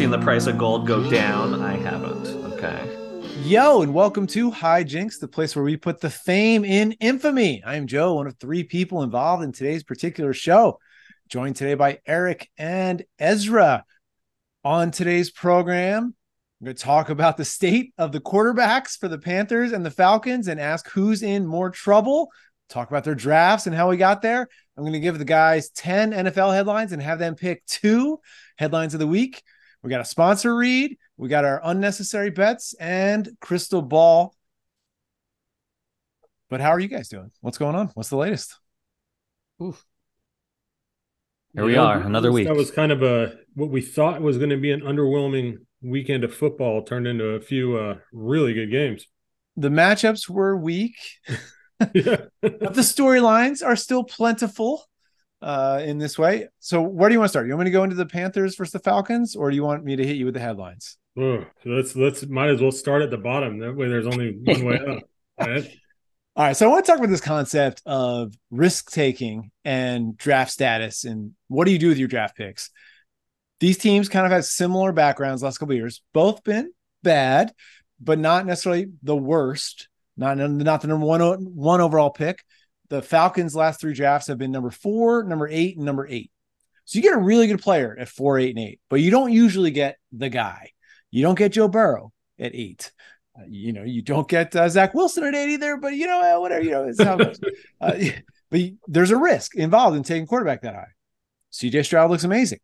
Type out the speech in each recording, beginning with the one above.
seen the price of gold go down? I haven't. Okay. Yo, and welcome to High Jinx, the place where we put the fame in infamy. I am Joe, one of three people involved in today's particular show, joined today by Eric and Ezra. On today's program, we're going to talk about the state of the quarterbacks for the Panthers and the Falcons and ask who's in more trouble. Talk about their drafts and how we got there. I'm going to give the guys 10 NFL headlines and have them pick two headlines of the week. We got a sponsor read, we got our unnecessary bets, and crystal ball. But how are you guys doing? What's going on? What's the latest? Oof. Here we are, another week. That was kind of a what we thought was going to be an underwhelming weekend of football turned into a few uh, really good games. The matchups were weak. but the storylines are still plentiful uh, in this way. So, where do you want to start? You want me to go into the Panthers versus the Falcons, or do you want me to hit you with the headlines? Oh, so let's let's might as well start at the bottom. That way, there's only one way up. Right? All right, so I want to talk about this concept of risk taking and draft status, and what do you do with your draft picks? These teams kind of have similar backgrounds last couple years. Both been bad, but not necessarily the worst. Not not the number one one overall pick, the Falcons' last three drafts have been number four, number eight, and number eight. So you get a really good player at four, eight, and eight, but you don't usually get the guy. You don't get Joe Burrow at eight. Uh, you know, you don't get uh, Zach Wilson at eight either. But you know, uh, whatever. You know, it's how it uh, but there's a risk involved in taking quarterback that high. CJ Stroud looks amazing.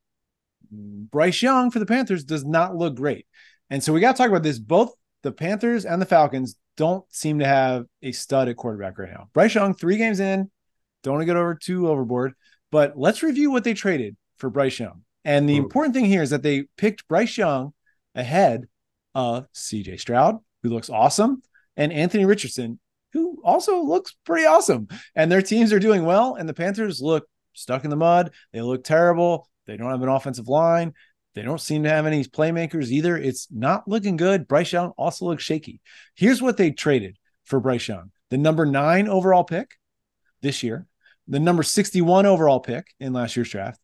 Bryce Young for the Panthers does not look great. And so we got to talk about this. Both the Panthers and the Falcons don't seem to have a stud at quarterback right now. Bryce Young, three games in, don't want to get over too overboard, but let's review what they traded for Bryce Young. And the Ooh. important thing here is that they picked Bryce Young ahead of CJ Stroud, who looks awesome, and Anthony Richardson, who also looks pretty awesome. And their teams are doing well, and the Panthers look stuck in the mud. They look terrible. They don't have an offensive line. They don't seem to have any playmakers either. It's not looking good. Bryce Young also looks shaky. Here's what they traded for Bryce Young the number nine overall pick this year, the number 61 overall pick in last year's draft,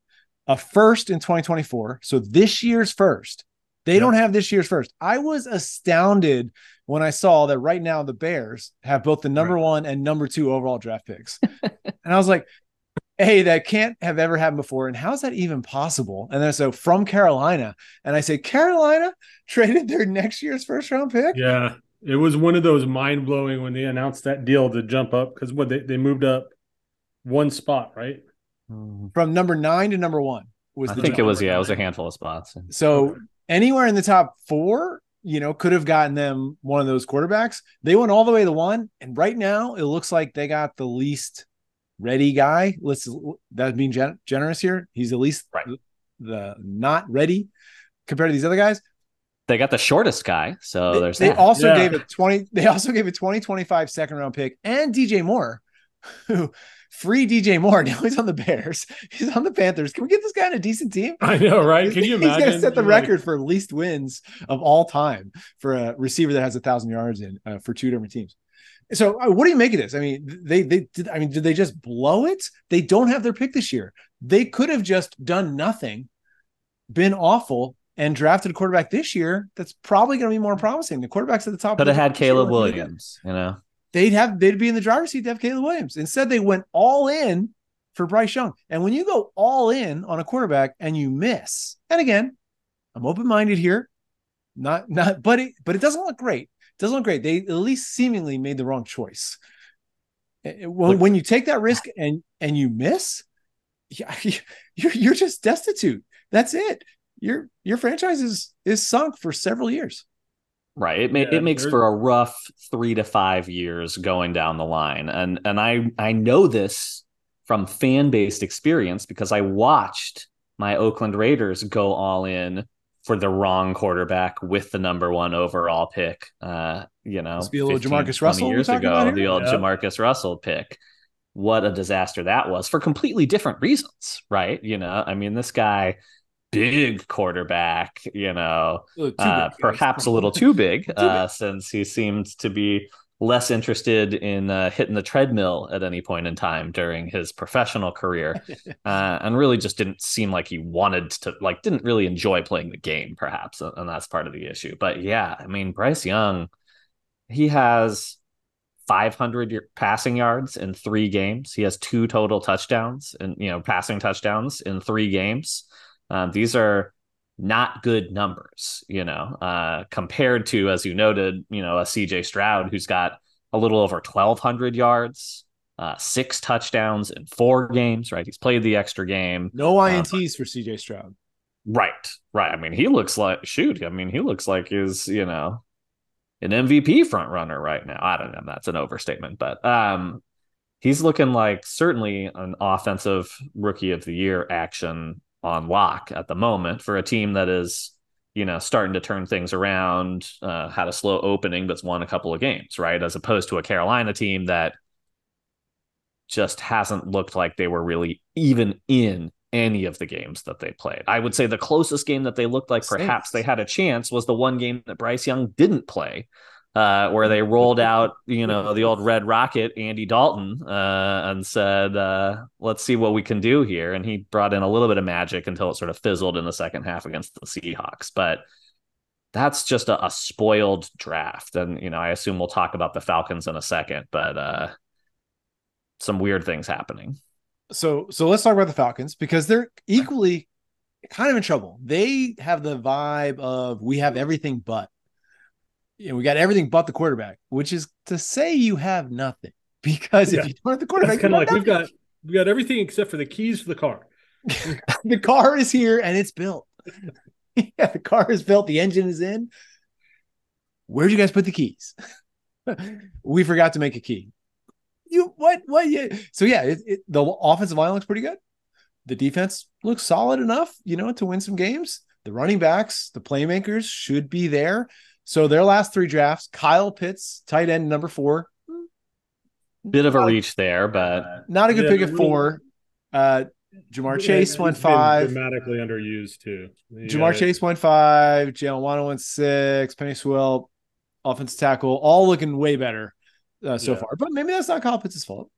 a first in 2024. So this year's first. They yep. don't have this year's first. I was astounded when I saw that right now the Bears have both the number right. one and number two overall draft picks. and I was like, hey, that can't have ever happened before. And how's that even possible? And then so from Carolina, and I say, Carolina traded their next year's first round pick. Yeah. It was one of those mind blowing when they announced that deal to jump up because what they, they moved up one spot, right? Mm-hmm. From number nine to number one was I think it was, yeah, it was a handful of spots. So anywhere in the top four, you know, could have gotten them one of those quarterbacks. They went all the way to one. And right now it looks like they got the least ready guy. Let's that being gen- generous here. He's at least right. the, the, not ready compared to these other guys. They got the shortest guy, so they, there's. They that. also yeah. gave a twenty. They also gave a 2025 second round pick and DJ Moore, who free DJ Moore. Now he's on the Bears. He's on the Panthers. Can we get this guy on a decent team? I know, right? Can you imagine? He's going to set the record like... for least wins of all time for a receiver that has a thousand yards in uh, for two different teams. So, uh, what do you make of this? I mean, they they did. I mean, did they just blow it? They don't have their pick this year. They could have just done nothing, been awful, and drafted a quarterback this year that's probably going to be more promising. The quarterbacks at the top could have had Caleb Williams. You know, they'd have they'd be in the driver's seat to have Caleb Williams. Instead, they went all in for Bryce Young. And when you go all in on a quarterback and you miss, and again, I'm open minded here, not not, but it but it doesn't look great doesn't look great. They at least seemingly made the wrong choice. When, when you take that risk and and you miss, yeah, you're you're just destitute. That's it. Your your franchise is is sunk for several years. Right. It ma- yeah, it makes for a rough three to five years going down the line, and and I I know this from fan based experience because I watched my Oakland Raiders go all in for the wrong quarterback with the number one overall pick. Uh, you know, be a little 15, Jamarcus Russell years ago, the old yeah. Jamarcus Russell pick. What a disaster that was for completely different reasons, right? You know, I mean, this guy, big quarterback, you know, uh, perhaps a little too big, uh, since he seemed to be less interested in uh, hitting the treadmill at any point in time during his professional career, uh, and really just didn't seem like he wanted to, like, didn't really enjoy playing the game, perhaps, and that's part of the issue. But yeah, I mean, Bryce Young, he has 500 passing yards in three games. He has two total touchdowns and you know passing touchdowns in three games. Um, these are not good numbers, you know, uh, compared to, as you noted, you know, a CJ Stroud who's got a little over 1,200 yards, uh, six touchdowns in four games, right? He's played the extra game. No INTs um, for CJ Stroud. Right, right. I mean, he looks like, shoot, I mean, he looks like is, you know, an MVP front runner right now. I don't know. That's an overstatement, but um, he's looking like certainly an offensive rookie of the year action on lock at the moment for a team that is, you know, starting to turn things around, uh, had a slow opening, but's won a couple of games, right? As opposed to a Carolina team that just hasn't looked like they were really even in any of the games that they played. I would say the closest game that they looked like perhaps they had a chance was the one game that Bryce Young didn't play uh, where they rolled out, you know, the old Red Rocket, Andy Dalton, uh, and said, uh, "Let's see what we can do here." And he brought in a little bit of magic until it sort of fizzled in the second half against the Seahawks. But that's just a, a spoiled draft, and you know, I assume we'll talk about the Falcons in a second, but uh, some weird things happening. So, so let's talk about the Falcons because they're equally kind of in trouble. They have the vibe of we have everything but you know, we got everything but the quarterback, which is to say you have nothing. Because yeah. if you don't have the quarterback, it's kind of like nothing. we've got we got everything except for the keys for the car. the car is here and it's built. yeah, the car is built, the engine is in. Where'd you guys put the keys? we forgot to make a key. You what what yeah. So yeah, it, it, the offensive line looks pretty good. The defense looks solid enough, you know, to win some games. The running backs, the playmakers should be there. So their last three drafts, Kyle Pitts, tight end number four. Bit of a reach there, but not a good yeah, pick at four. Uh, Ja'Marr Chase went five. Dramatically underused too. Ja'Marr Chase went five. Jalen Waddle went six. Penei Sewell, offensive tackle, all looking way better uh, so yeah. far. But maybe that's not Kyle Pitts' fault.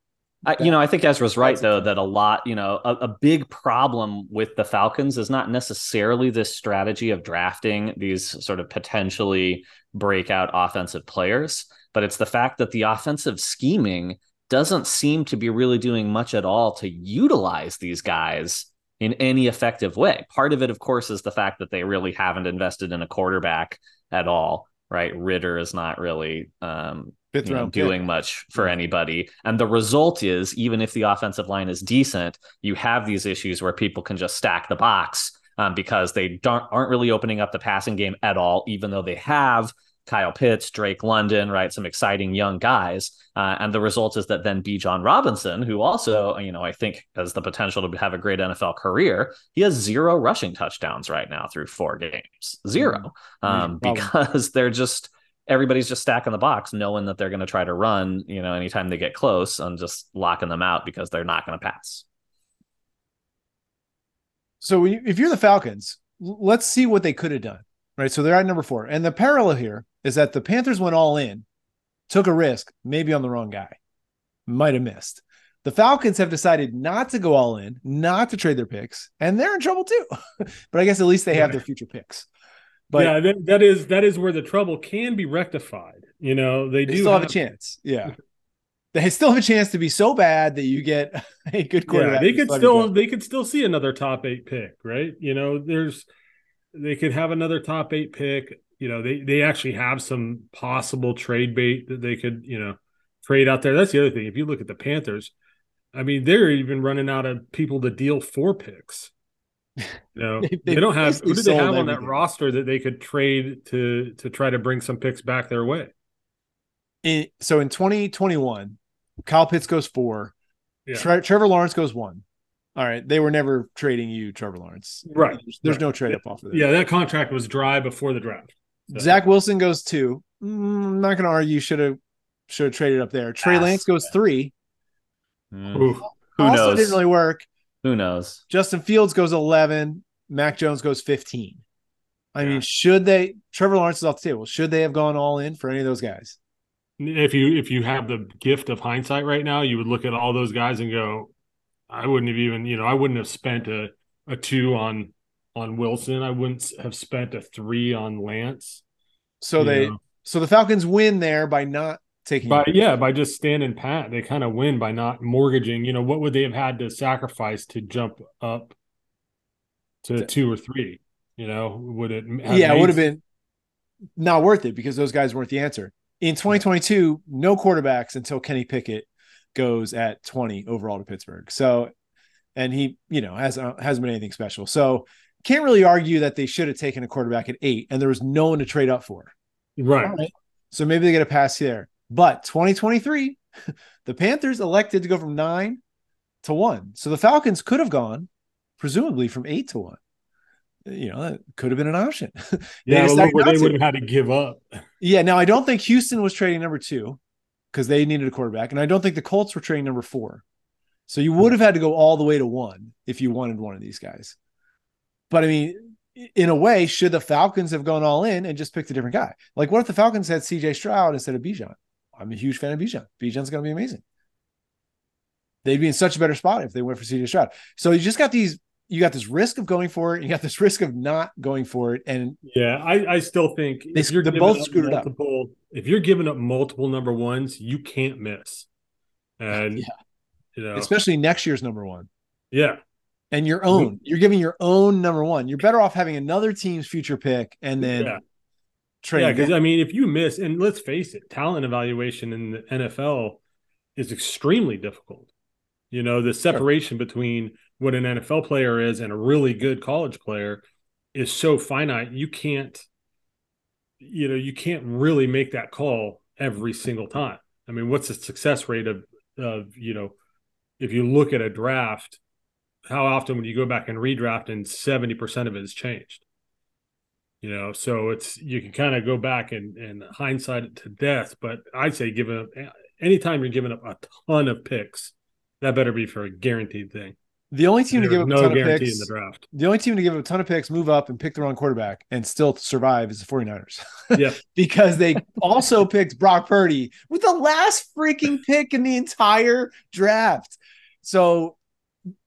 I, you know, I think Ezra's right though that a lot, you know, a, a, big problem with the Falcons is not necessarily this strategy of drafting these sort of potentially breakout offensive players, but it's the fact that the offensive scheming doesn't seem to be really doing much at all to utilize these guys in any effective way. Part of it, of course, is the fact that they really haven't invested in a quarterback at all. Right, Ridder is not really um, you know, doing much for anybody. And the result is, even if the offensive line is decent, you have these issues where people can just stack the box um, because they don't aren't really opening up the passing game at all, even though they have Kyle Pitts, Drake London, right? Some exciting young guys. Uh, and the result is that then Bijan Robinson, who also, you know, I think has the potential to have a great NFL career, he has zero rushing touchdowns right now through four games. 0 mm-hmm. um, because they're just everybody's just stacking the box, knowing that they're going to try to run, you know, anytime they get close and just locking them out because they're not going to pass. So if you're the Falcons, let's see what they could have done. Right. So they're at number four. And the parallel here is that the Panthers went all in, took a risk, maybe on the wrong guy, might have missed. The Falcons have decided not to go all in, not to trade their picks, and they're in trouble too. but I guess at least they have their future picks. But yeah, that, that is that is where the trouble can be rectified. You know, they, they do still have, have, a chance. Yeah. They still have a chance to be so bad that you get a good quarterback. Yeah, they could still they could still see another top eight pick, right? You know, there's they could have another top eight pick. You know, they they actually have some possible trade bait that they could, you know, trade out there. That's the other thing. If you look at the Panthers, I mean, they're even running out of people to deal four picks. No, they, they, they, don't have. Who do they have on that roster that they could trade to to try to bring some picks back their way? In, so in 2021, Kyle Pitts goes four. Yeah. Tre- Trevor Lawrence goes one. All right, they were never trading you, Trevor Lawrence. Right. There's, there's right. no trade up off of that. Yeah, that contract was dry before the draft. So. Zach Wilson goes two. Mm, I'm not going to argue. Should have should have traded up there. Trey Lance goes three. Mm. Who also knows? didn't really work. Who knows? Justin Fields goes 11. Mac Jones goes 15. I yeah. mean, should they? Trevor Lawrence is off the table. Should they have gone all in for any of those guys? if you if you have the gift of hindsight right now, you would look at all those guys and go, I wouldn't have even, you know, I wouldn't have spent a a two on on Wilson. I wouldn't have spent a three on Lance. So they know. so the Falcons win there by not taking by yeah, by just standing pat. They kind of win by not mortgaging. You know, what would they have had to sacrifice to jump up to two or three? You know, would it Yeah, it would have been not worth it because those guys weren't the answer in 2022, no quarterbacks until Kenny Pickett goes at 20 overall to Pittsburgh. So, and he, you know, has uh, hasn't been anything special. So, can't really argue that they should have taken a quarterback at eight, and there was no one to trade up for. Right. right. So maybe they get a pass there. But 2023, the Panthers elected to go from nine to one. So the Falcons could have gone, presumably, from eight to one you know, that could have been an option. yeah, they, they would have had to give up. Yeah, now I don't think Houston was trading number two because they needed a quarterback, and I don't think the Colts were trading number four. So you would have had to go all the way to one if you wanted one of these guys. But I mean, in a way, should the Falcons have gone all in and just picked a different guy? Like, what if the Falcons had CJ Stroud instead of Bijan? I'm a huge fan of Bijan. Bijan's going to be amazing. They'd be in such a better spot if they went for CJ Stroud. So you just got these you got this risk of going for it, and you got this risk of not going for it, and yeah, I, I still think they, if you're both screwed multiple, up. If you're giving up multiple number ones, you can't miss, and yeah. you know, especially next year's number one. Yeah, and your own, you're giving your own number one. You're better off having another team's future pick and then. Yeah. Trade yeah, because I mean, if you miss, and let's face it, talent evaluation in the NFL is extremely difficult. You know, the separation sure. between what an NFL player is and a really good college player is so finite. You can't, you know, you can't really make that call every single time. I mean, what's the success rate of, of you know, if you look at a draft, how often would you go back and redraft and 70% of it has changed? You know, so it's you can kind of go back and, and hindsight it to death, but I'd say given up anytime you're giving up a ton of picks, that better be for a guaranteed thing. The only team to give up no a ton of picks in the draft. The only team to give up a ton of picks, move up and pick the wrong quarterback and still survive is the 49ers. Yeah. because they also picked Brock Purdy with the last freaking pick in the entire draft. So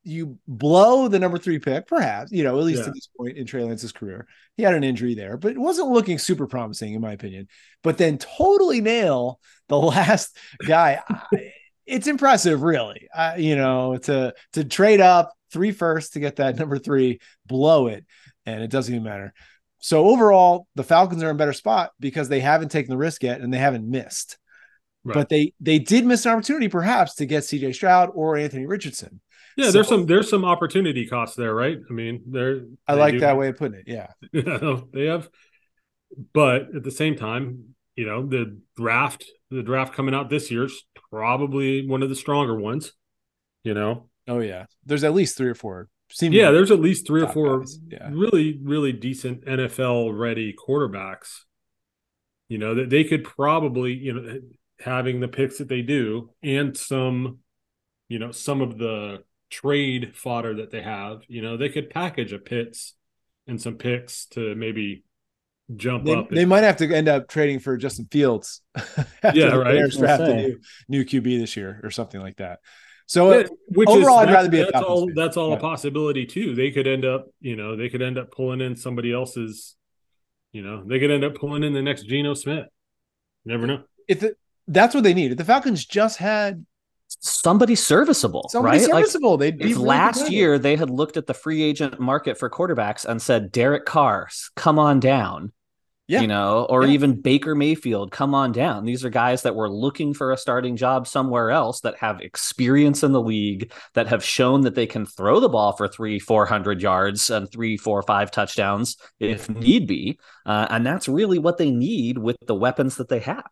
you blow the number three pick, perhaps, you know, at least yeah. at this point in Trey Lance's career. He had an injury there, but it wasn't looking super promising, in my opinion. But then totally nail the last guy it's impressive, really. Uh, you know, to to trade up three first to get that number three, blow it, and it doesn't even matter. So overall, the Falcons are in a better spot because they haven't taken the risk yet and they haven't missed. Right. But they they did miss an opportunity, perhaps, to get C.J. Stroud or Anthony Richardson. Yeah, so, there's some there's some opportunity costs there, right? I mean, there. I like that way of putting it. Yeah, they have, but at the same time, you know, the draft the draft coming out this year is probably one of the stronger ones. You know. Oh yeah, there's at least three or four. Yeah, there's at least three or four yeah. really really decent NFL ready quarterbacks. You know that they could probably you know having the picks that they do and some you know some of the trade fodder that they have. You know they could package a Pitts and some picks to maybe jump they, up. They might have to end up trading for Justin Fields. yeah, right. Bears draft a new, new QB this year or something like that. So yeah, which overall, is, I'd rather be that's all. That's all yeah. a possibility too. They could end up, you know, they could end up pulling in somebody else's. You know, they could end up pulling in the next Geno Smith. never know. If the, that's what they need. If the Falcons just had somebody serviceable, somebody right? serviceable. Like, They'd be really last good. year they had looked at the free agent market for quarterbacks and said, Derek Carr, come on down. Yeah. You know, or yeah. even Baker Mayfield, come on down. These are guys that were looking for a starting job somewhere else that have experience in the league, that have shown that they can throw the ball for three, 400 yards and three, four, five touchdowns if need be. Uh, and that's really what they need with the weapons that they have.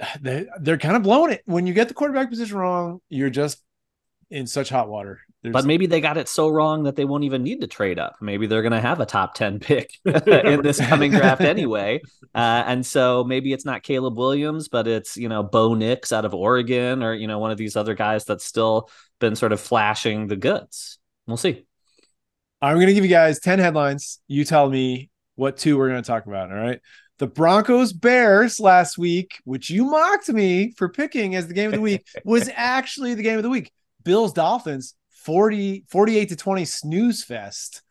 They, they're kind of blowing it. When you get the quarterback position wrong, you're just in such hot water. There's... But maybe they got it so wrong that they won't even need to trade up. Maybe they're going to have a top 10 pick in this coming draft anyway. Uh, and so maybe it's not Caleb Williams, but it's, you know, Bo Nix out of Oregon or, you know, one of these other guys that's still been sort of flashing the goods. We'll see. I'm going to give you guys 10 headlines. You tell me what two we're going to talk about. All right. The Broncos Bears last week, which you mocked me for picking as the game of the week, was actually the game of the week. Bills Dolphins 40 48 to 20 snooze fest.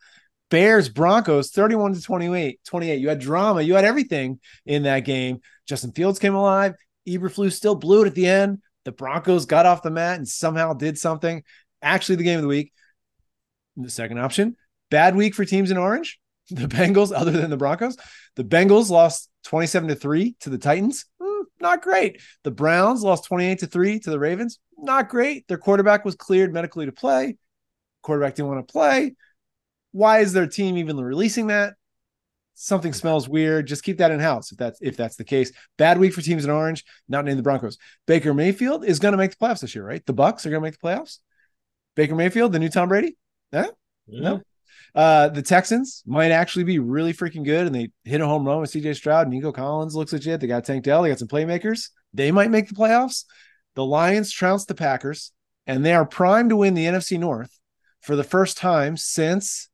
Bears Broncos 31 to 28. 28. You had drama, you had everything in that game. Justin Fields came alive. Eberflus still blew it at the end. The Broncos got off the mat and somehow did something. Actually, the game of the week. The second option, bad week for teams in orange. The Bengals, other than the Broncos, the Bengals lost 27 to 3 to the Titans. Mm, not great. The Browns lost 28 to 3 to the Ravens. Not great. Their quarterback was cleared medically to play. Quarterback didn't want to play. Why is their team even releasing that? Something smells weird. Just keep that in house if that's if that's the case. Bad week for teams in orange, not named the Broncos. Baker Mayfield is going to make the playoffs this year, right? The Bucs are going to make the playoffs. Baker Mayfield, the new Tom Brady? Yeah. No. Uh, the Texans might actually be really freaking good, and they hit a home run with CJ Stroud. Nico Collins looks legit. They got Tank Dell. They got some playmakers. They might make the playoffs. The Lions trounced the Packers, and they are primed to win the NFC North for the first time since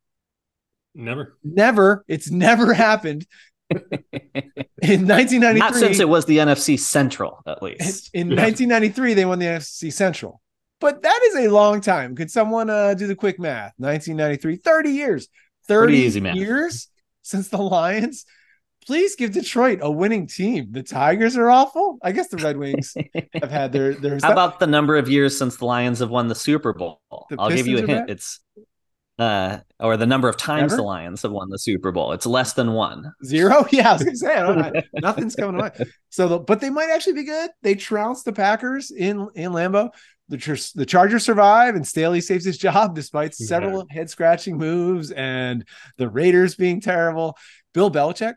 never, never. It's never happened. in 1993, not since it was the NFC Central, at least. In, in yeah. 1993, they won the NFC Central but that is a long time. Could someone uh, do the quick math? 1993, 30 years. 30 easy, years since the Lions. Please give Detroit a winning team. The Tigers are awful. I guess the Red Wings have had their their. How stuff. about the number of years since the Lions have won the Super Bowl? The I'll Pistons give you a hint. Bad? It's uh, or the number of times Ever? the Lions have won the Super Bowl. It's less than one. Zero? Yeah, I was gonna say nothing's coming away. So, the, but they might actually be good. They trounced the Packers in in Lambeau the, the Chargers survive and Staley saves his job despite several yeah. head scratching moves and the Raiders being terrible. Bill Belichick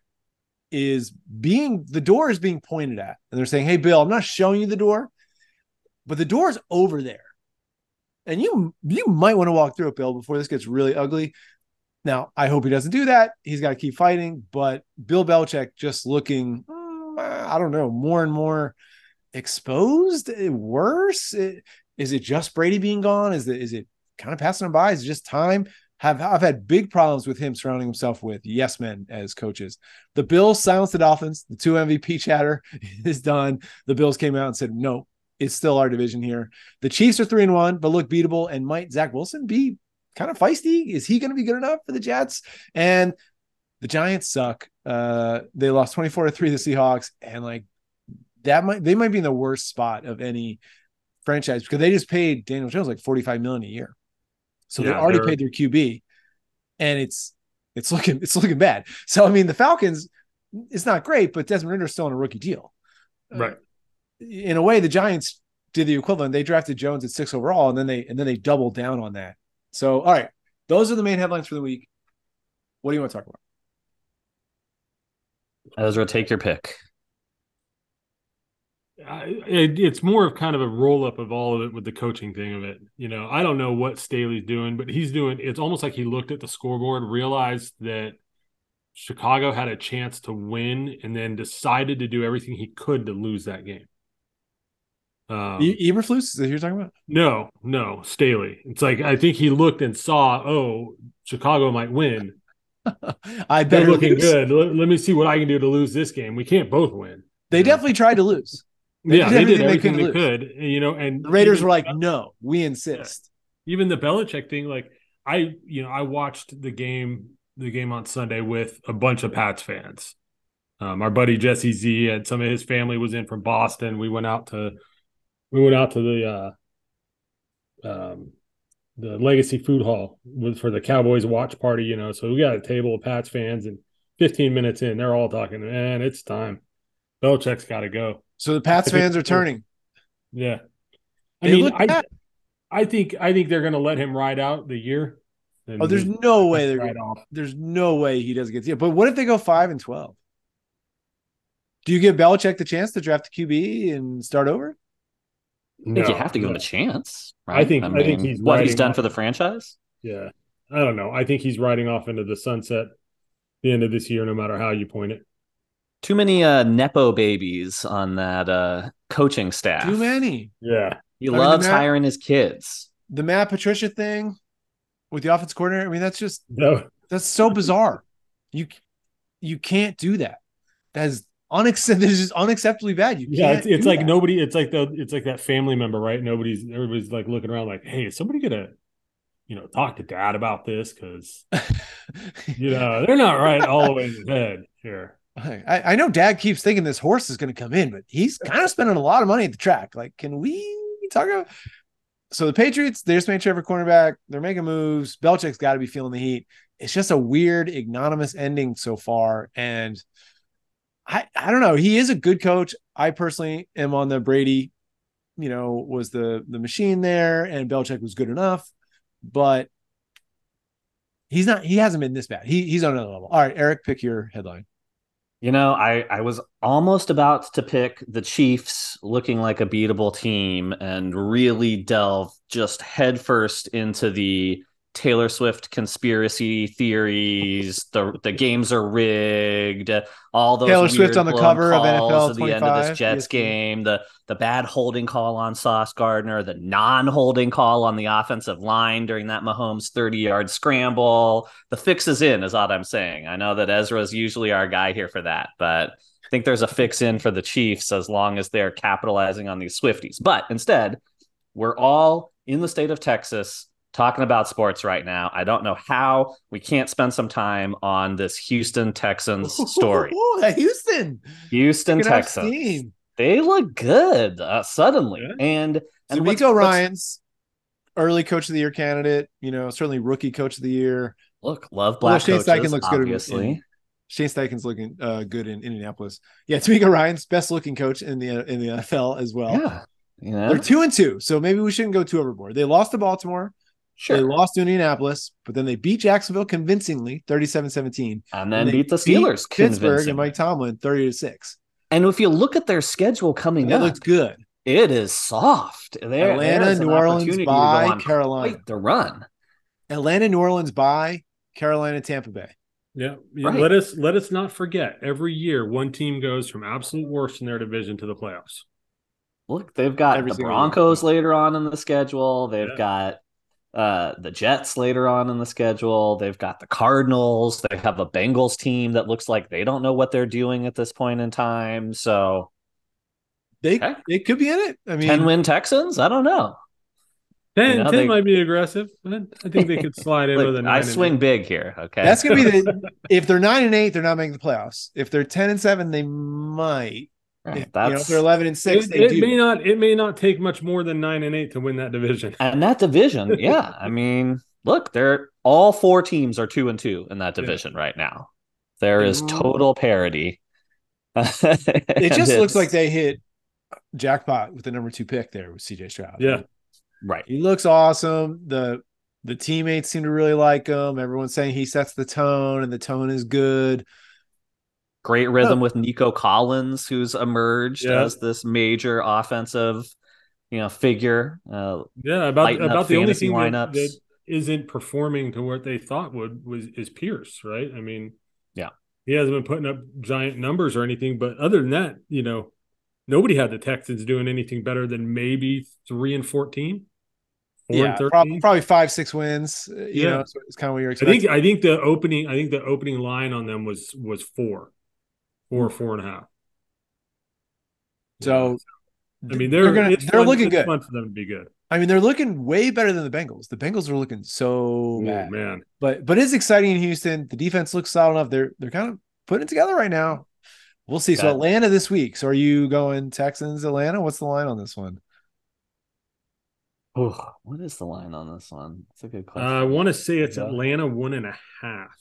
is being the door is being pointed at, and they're saying, Hey, Bill, I'm not showing you the door, but the door is over there. And you you might want to walk through it, Bill, before this gets really ugly. Now, I hope he doesn't do that. He's got to keep fighting, but Bill Belichick just looking, mm, I don't know, more and more exposed eh, worse eh, is it just brady being gone is it is it kind of passing him by is it just time have I've had big problems with him surrounding himself with yes men as coaches. The Bills silenced the Dolphins. The Tua MVP chatter is done. The Bills came out and said, no, it's still our division here. The Chiefs are three and one, but look beatable. And might Zach Wilson be kind of feisty? Is he going to be good enough for the Jets? And the Giants suck. Uh, they lost 24 to 3 to the Seahawks. And like that might they might be in the worst spot of any franchise because they just paid Daniel Jones like 45 million a year. So yeah, they already paid their QB and it's it's looking it's looking bad. So I mean the Falcons it's not great, but Desmond Ridder's still on a rookie deal. Uh, right. Uh, in a way, the Giants did the equivalent. They drafted Jones at six overall, and then they and then they doubled down on that. So all right, those are the main headlines for the week. What do you want to talk about? Ezra, take your pick it, it's more of kind of a roll up of all of it with the coaching thing of it. You know, I don't know what Staley's doing, but he's doing. It's almost like he looked at the scoreboard, realized that Chicago had a chance to win, and then decided to do everything he could to lose that game. Um, Eberflus is that who you're talking about? No, no, Staley. It's like I think he looked and saw, oh, Chicago might win. I bet looking lose. good. Let, let, me see what I can do to lose this game. We can't both win. They definitely tried to lose. They yeah, did they did everything they, could, they could, you know. And the Raiders were like, "No, we insist." Even the Belichick thing, like I, you know, I watched the game, the game on Sunday with a bunch of Pats fans. Um, our buddy Jesse Z and some of his family was in from Boston. We went out to, we went out to the, uh, um, the Legacy Food Hall with for the Cowboys watch party. You know, so we got a table of Pats fans, and 15 minutes in, they're all talking, man, it's time. Belichick's got to go. So the Pats fans are turning. Yeah. I they mean, I, I think I think they're going to let him ride out the year. Oh, there's no way they're gonna, off. There's no way he doesn't get the. But what if they go five and twelve? Do you give Belichick the chance to draft a QB and start over? I think no, you have to give no. him a chance, right? I think I, mean, I think he's what he's done off. for the franchise. Yeah, I don't know. I think he's riding off into the sunset the end of this year, no matter how you point it. Too many uh nepo babies on that uh coaching staff. Too many. Yeah. He I loves mean, Matt, hiring his kids. The Matt Patricia thing with the offense coordinator. I mean, that's just no. That's so bizarre. You you can't do that. as unacceptable. This is unacceptably bad. You yeah, it's, it's like that. nobody. It's like the it's like that family member, right? Nobody's everybody's like looking around, like, hey, is somebody gonna you know talk to dad about this because you know they're not right all the way in the head here. I, I know dad keeps thinking this horse is going to come in, but he's kind of spending a lot of money at the track. Like, can we talk about? So the Patriots, they just made Trevor cornerback. They're making moves. Belichick's got to be feeling the heat. It's just a weird, ignominious ending so far. And I, I don't know. He is a good coach. I personally am on the Brady, you know, was the the machine there, and Belichick was good enough, but he's not. He hasn't been this bad. He he's on another level. All right, Eric, pick your headline. You know, I, I was almost about to pick the Chiefs looking like a beatable team and really delve just headfirst into the Taylor Swift conspiracy theories. The the games are rigged. All those Taylor Swift on the cover of NFL at the end of this Jets game. The the bad holding call on Sauce Gardner. The non holding call on the offensive line during that Mahomes thirty yard scramble. The fix is in, is all I'm saying. I know that Ezra is usually our guy here for that, but I think there's a fix in for the Chiefs as long as they're capitalizing on these Swifties. But instead, we're all in the state of Texas talking about sports right now. I don't know how we can't spend some time on this Houston Texans story. Ooh, Houston, Houston Texans. They look good uh, suddenly, yeah. and and Rico Ryan's early coach of the year candidate. You know, certainly rookie coach of the year. Look, love black well, Shane coaches. Steichen looks obviously. good. In, Shane Steichen's looking uh, good in Indianapolis. Yeah, DeMeco Ryans best looking coach in the in the NFL as well. Yeah. Yeah. They're two and two, so maybe we shouldn't go too overboard. They lost to Baltimore. Sure. They lost to Indianapolis, but then they beat Jacksonville convincingly, 37-17. And then and beat the Steelers beat Pittsburgh and Mike Tomlin 30 to 6. And if you look at their schedule coming up, it looks good. It is soft. There, Atlanta, New Orleans bye Carolina. The run. Atlanta, New Orleans bye Carolina, Tampa Bay. Yeah. Right. Let us let us not forget every year one team goes from absolute worst in their division to the playoffs. Look, they've got every the Broncos later on in the schedule. They've yeah. got uh, the Jets later on in the schedule. They've got the Cardinals. They have a Bengals team that looks like they don't know what they're doing at this point in time. So they okay. they could be in it. I mean, ten win Texans. I don't know. 10, you know, 10 they, might be aggressive. I think they could slide in with a I swing big here. Okay. That's gonna be the if they're nine and eight, they're not making the playoffs. If they're 10 and seven, they might. If, you know, if they're eleven and six, it, they it do. may not. It may not take much more than nine and eight to win that division. And that division, yeah. I mean, look, they're all four teams are two and two in that division yeah. right now. There is total parity. it just looks like they hit jackpot with the number two pick there with CJ Stroud. Yeah, right. He looks awesome. the The teammates seem to really like him. Everyone's saying he sets the tone, and the tone is good. Great rhythm with Nico Collins, who's emerged yeah. as this major offensive, you know, figure. Uh, yeah, about about the only thing that, that isn't performing to what they thought would was is Pierce, right? I mean, yeah, he hasn't been putting up giant numbers or anything, but other than that, you know, nobody had the Texans doing anything better than maybe three and fourteen. yeah, probably, probably, five, six wins. You yeah, know, so it's kind of what you're expecting. I think I think the opening I think the opening line on them was was four four, four and a half. So, I mean, they're, they're gonna they're fun, looking good. Fun for them to be good. I mean, they're looking way better than the Bengals. The Bengals are looking so bad, man. But but it's exciting in Houston. The defense looks solid enough. They're they're kind of putting it together right now. We'll see. So Atlanta this week. So are you going Texans Atlanta? What's the line on this one? Oh, what is the line on this one? It's a good question. Uh, I want to say it's Atlanta one and a half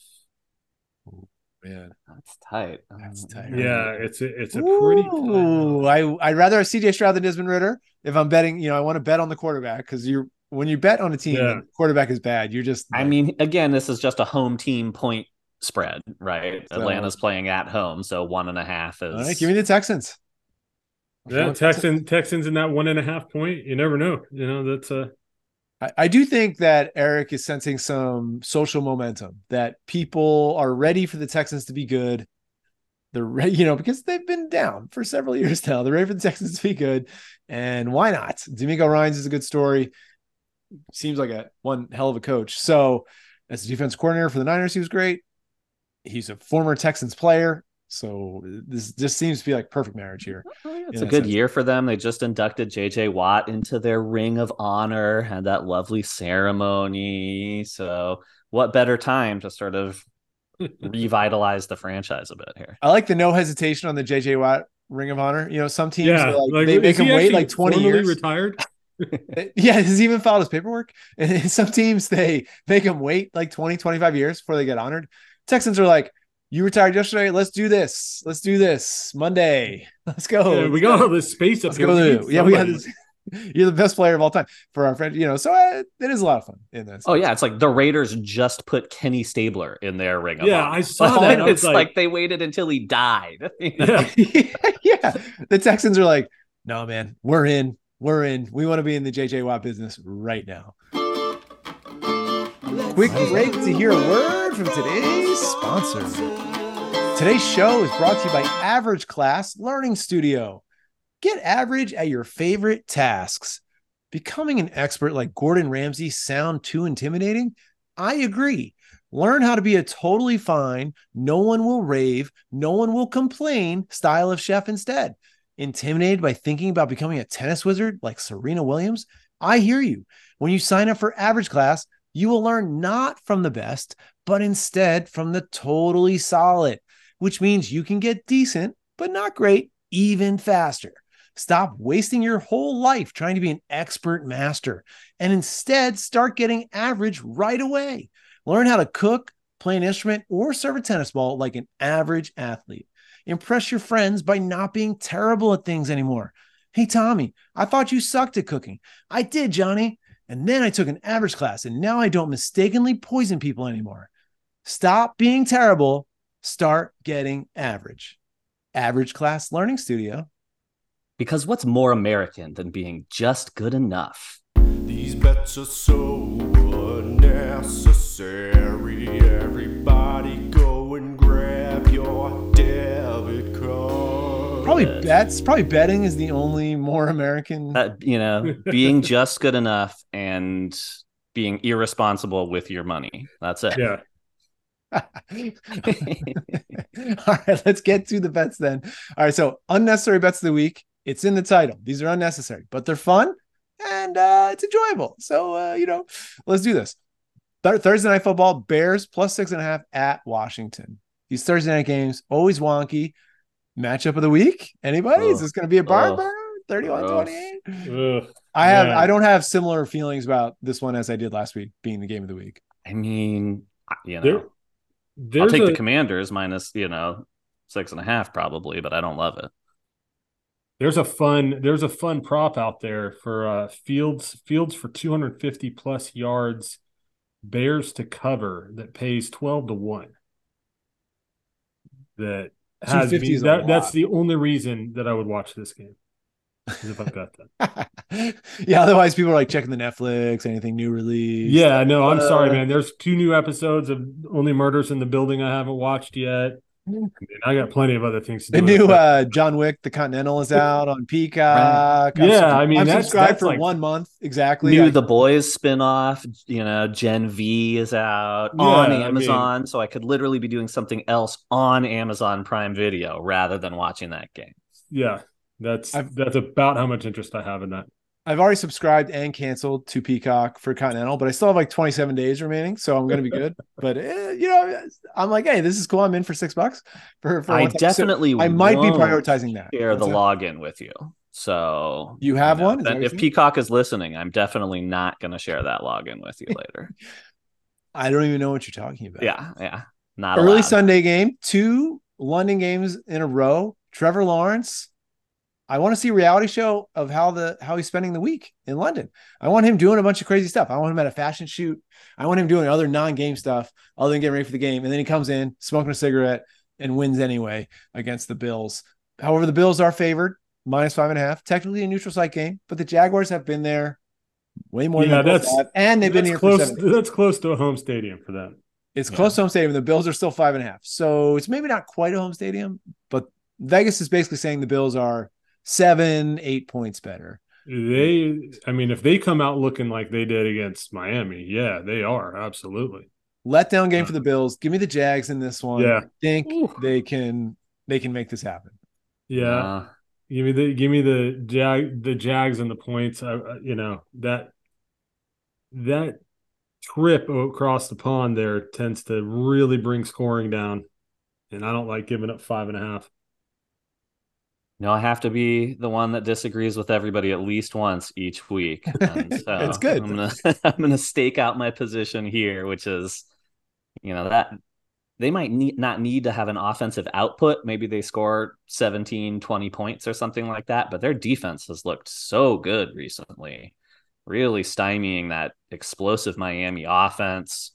man, that's tight. That's um, tight. Yeah, it's a it's a pretty. Ooh, I I'd rather have CJ Stroud than Desmond Ridder If I'm betting, you know, I want to bet on the quarterback because you're when you bet on a team, yeah. quarterback is bad. You're just. Like, I mean, again, this is just a home team point spread, right? So, Atlanta's playing at home, so one and a half is. All right, give me the Texans. Yeah, Texans Texans in that one and a half point. You never know. You know that's a. I, do think that Eric is sensing some social momentum that people are ready for the Texans to be good. They're ready, you know, because they've been down for several years now. They're ready for the Texans to be good. And why not? DeMeco Ryans is a good story. Seems like a one hell of a coach. So, as a defense coordinator for the Niners, he was great. He's a former Texans player. So this just seems to be like perfect marriage here. Oh, yeah, it's a good sense. year for them. They just inducted JJ Watt into their ring of honor, had that lovely ceremony. So what better time to sort of revitalize the franchise a bit here? I like the no hesitation on the JJ Watt ring of honor. You know, some teams yeah, like, like, they make him wait like 20 years. Retired. yeah, has he even filed his paperwork? And some teams they make him wait like 20, 25 years before they get honored. Texans are like, you retired yesterday. Let's do this. Let's do this Monday. Let's go. Yeah, we got all this space up Let's here. Go yeah, we had this. You're the best player of all time for our friend. You know, so uh, it is a lot of fun in this. Oh yeah, it's like the Raiders just put Kenny Stabler in their ring. Yeah, I saw that. it's like... like... they waited until he died. yeah. yeah, the Texans are like, no man, we're in. We're in. We want to be in the JJ Watt business right now. Quick break to hear a from today's sponsor. Today's show is brought to you by Average Class Learning Studio. Get average at your favorite tasks. Becoming an expert like Gordon Ramsay sound too intimidating? I agree. Learn how to be a totally fine, no one will rave, no one will complain style of chef instead. Intimidated by thinking about becoming a tennis wizard like Serena Williams? I hear you. When you sign up for Average Class, you will learn not from the best, but instead from the totally solid which means you can get decent, but not great, even faster. Stop wasting your whole life trying to be an expert master and instead start getting average right away. Learn how to cook, play an instrument, or serve a tennis ball like an average athlete. Impress your friends by not being terrible at things anymore. Hey, Tommy, I thought you sucked at cooking. I did, Johnny. And then I took an average class, and now I don't mistakenly poison people anymore. Stop being terrible start getting average. Average Class Learning Studio. Because what's more American than being just good enough? These bets are so unnecessary. Card. Probably bets. Probably betting is the only more American. Uh, you know, being just good enough and being irresponsible with your money. That's it. Yeah. All right, let's get to the bets then. All right, so unnecessary bets of the week. It's in the title. These are unnecessary, but they're fun and uh, it's enjoyable. So uh, you know, let's do this. Th- Thursday night football: Bears plus six and a half at Washington. These Thursday night games always wonky. Matchup of the week. Anybody? Is this going to be a bar burner? 31 28. I have I don't have similar feelings about this one as I did last week being the game of the week. I mean, you know, there, I'll take a, the Commanders minus you know six and a half probably, but I don't love it. There's a fun there's a fun prop out there for uh, Fields Fields for 250 plus yards, Bears to cover that pays 12 to one. That has me, that, that's the only reason that I would watch this game if I've got that. yeah, otherwise people are like checking the Netflix, anything new release. Yeah, no, I'm uh, sorry, man. There's two new episodes of Only Murders in the Building I haven't watched yet. I, mean, I got plenty of other things to do. The new uh, John Wick, The Continental, is out on Peacock. I'm yeah, I mean, I'm that's, subscribed that's for like one month exactly. New I, The Boys spinoff, you know, Gen V is out yeah, on Amazon, I mean, so I could literally be doing something else on Amazon Prime Video rather than watching that game. Yeah, that's I've, that's about how much interest I have in that. I've already subscribed and canceled to Peacock for Continental, but I still have like 27 days remaining, so I'm going to be good. but eh, you know, I'm like, hey, this is cool. I'm in for six bucks. For, for I definitely, so I might be prioritizing that. Share the login with you. So you have you know, one. If Peacock is listening, I'm definitely not going to share that login with you later. I don't even know what you're talking about. Yeah, yeah. Not early allowed. Sunday game, two London games in a row. Trevor Lawrence I want to see a reality show of how the how he's spending the week in London. I want him doing a bunch of crazy stuff. I want him at a fashion shoot. I want him doing other non-game stuff other than getting ready for the game. And then he comes in smoking a cigarette and wins anyway against the Bills. However, the Bills are favored minus five and a half, technically a neutral site game, but the Jaguars have been there way more yeah, than that's, have, and they've been here close. that's close to a home stadium for them. It's yeah. close to home stadium. The Bills are still five and a half, so it's maybe not quite a home stadium, but Vegas is basically saying the Bills are seven, eight points better. They, I mean, if they come out looking like they did against Miami, yeah, they are absolutely letdown game for the Bills. Give me the Jags in this one. Yeah, I think Ooh. they can they can make this happen. Yeah. Uh, Give me the give me the jag the Jags and the points. I, I- you know that that trip across the pond there tends to really bring scoring down, and I don't like giving up five and a half. No, I have to be the one that disagrees with everybody at least once each week. And so It's good. I'm gonna I'm gonna stake out my position here, which is, you know, that they might need, not need to have an offensive output. Maybe they score 17, 20 points or something like that, but their defense has looked so good recently, really stymieing that explosive Miami offense.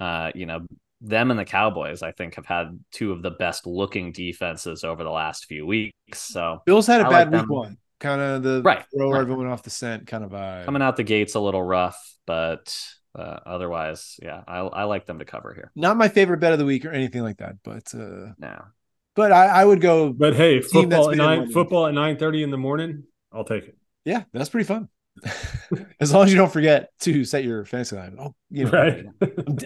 Uh, you know, them and the Cowboys, I think, have had two of the best looking defenses over the last few weeks. So Bills had a I bad like week them. one, kind of the Right, throw right. everyone off the scent kind of vibe. coming out the gates a little rough, but uh, otherwise, yeah, I, I like them to cover here. Not my favorite bet of the week or anything like that, but uh, Now, but I, I would go. But hey, football at nine winning. football at nine thirty in the morning, I'll take it. Yeah, that's pretty fun. As long as you don't forget to set your fantasy line. Oh, you know, Right?